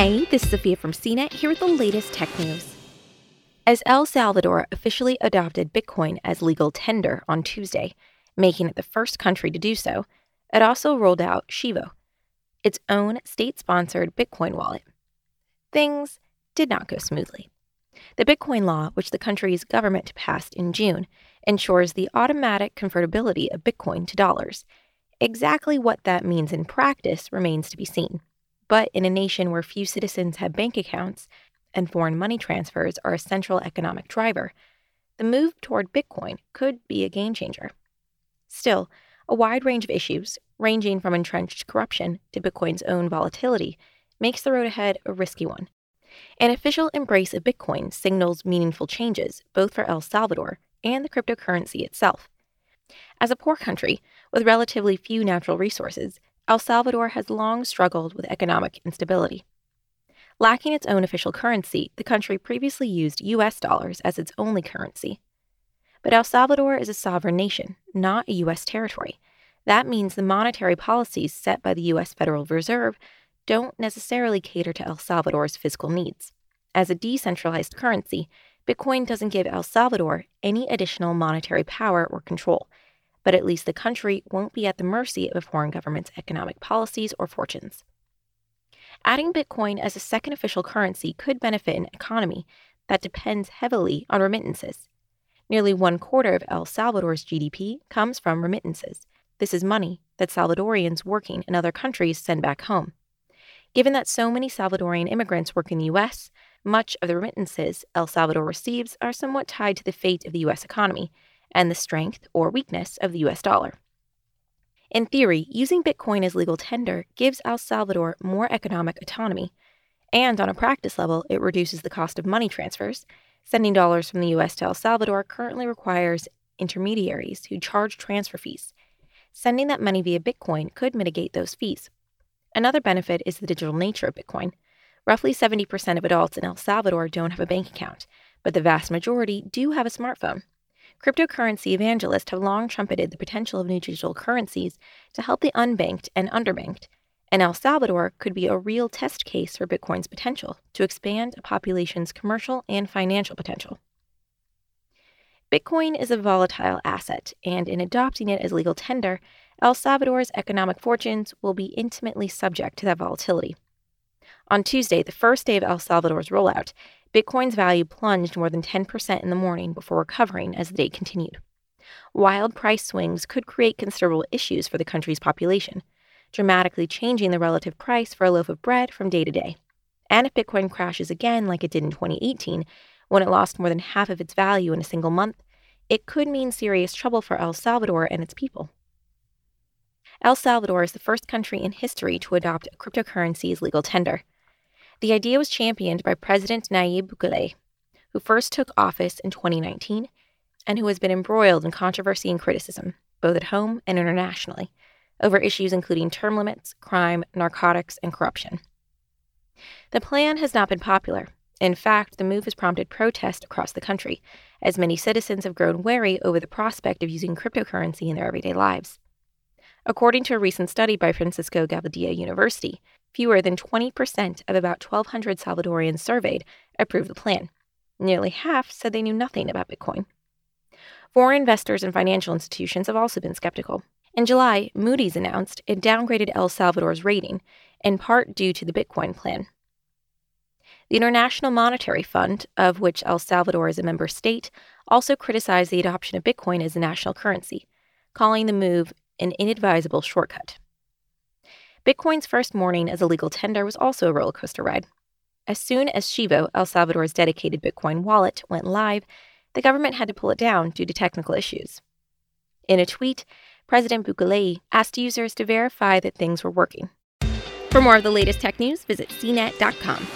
Hey, this is Sophia from CNET here with the latest tech news. As El Salvador officially adopted Bitcoin as legal tender on Tuesday, making it the first country to do so, it also rolled out Chivo, its own state sponsored Bitcoin wallet. Things did not go smoothly. The Bitcoin law, which the country's government passed in June, ensures the automatic convertibility of Bitcoin to dollars. Exactly what that means in practice remains to be seen. But in a nation where few citizens have bank accounts and foreign money transfers are a central economic driver, the move toward Bitcoin could be a game changer. Still, a wide range of issues, ranging from entrenched corruption to Bitcoin's own volatility, makes the road ahead a risky one. An official embrace of Bitcoin signals meaningful changes both for El Salvador and the cryptocurrency itself. As a poor country with relatively few natural resources, El Salvador has long struggled with economic instability. Lacking its own official currency, the country previously used US dollars as its only currency. But El Salvador is a sovereign nation, not a US territory. That means the monetary policies set by the US Federal Reserve don't necessarily cater to El Salvador's fiscal needs. As a decentralized currency, Bitcoin doesn't give El Salvador any additional monetary power or control, but at least the country won't be at the mercy of a foreign government's economic policies or fortunes. Adding Bitcoin as a second official currency could benefit an economy that depends heavily on remittances. Nearly one quarter of El Salvador's GDP comes from remittances. This is money that Salvadorians working in other countries send back home. Given that so many Salvadorian immigrants work in the U.S., much of the remittances El Salvador receives are somewhat tied to the fate of the U.S. economy, and the strength or weakness of the US dollar. In theory, using Bitcoin as legal tender gives El Salvador more economic autonomy, and on a practice level, it reduces the cost of money transfers. Sending dollars from the US to El Salvador currently requires intermediaries who charge transfer fees. Sending that money via Bitcoin could mitigate those fees. Another benefit is the digital nature of Bitcoin. Roughly 70% of adults in El Salvador don't have a bank account, but the vast majority do have a smartphone. Cryptocurrency evangelists have long trumpeted the potential of new digital currencies to help the unbanked and underbanked, and El Salvador could be a real test case for Bitcoin's potential to expand a population's commercial and financial potential. Bitcoin is a volatile asset, and in adopting it as legal tender, El Salvador's economic fortunes will be intimately subject to that volatility. On Tuesday, the first day of El Salvador's rollout, Bitcoin's value plunged more than 10% in the morning before recovering as the day continued. Wild price swings could create considerable issues for the country's population, dramatically changing the relative price for a loaf of bread from day to day. And if Bitcoin crashes again like it did in 2018, when it lost more than half of its value in a single month, it could mean serious trouble for El Salvador and its people. El Salvador is the first country in history to adopt a cryptocurrency as legal tender. The idea was championed by President Nayib Bukele, who first took office in 2019 and who has been embroiled in controversy and criticism, both at home and internationally, over issues including term limits, crime, narcotics, and corruption. The plan has not been popular. In fact, the move has prompted protest across the country, as many citizens have grown wary over the prospect of using cryptocurrency in their everyday lives. According to a recent study by Francisco Gavidia University, fewer than 20% of about 1,200 Salvadorians surveyed approved the plan. Nearly half said they knew nothing about Bitcoin. Foreign investors and financial institutions have also been skeptical. In July, Moody's announced it downgraded El Salvador's rating, in part due to the Bitcoin plan. The International Monetary Fund, of which El Salvador is a member state, also criticized the adoption of Bitcoin as a national currency, calling the move an inadvisable shortcut. Bitcoin's first morning as a legal tender was also a roller coaster ride. As soon as Chivo, El Salvador's dedicated Bitcoin wallet, went live, the government had to pull it down due to technical issues. In a tweet, President Bukele asked users to verify that things were working. For more of the latest tech news, visit cnet.com.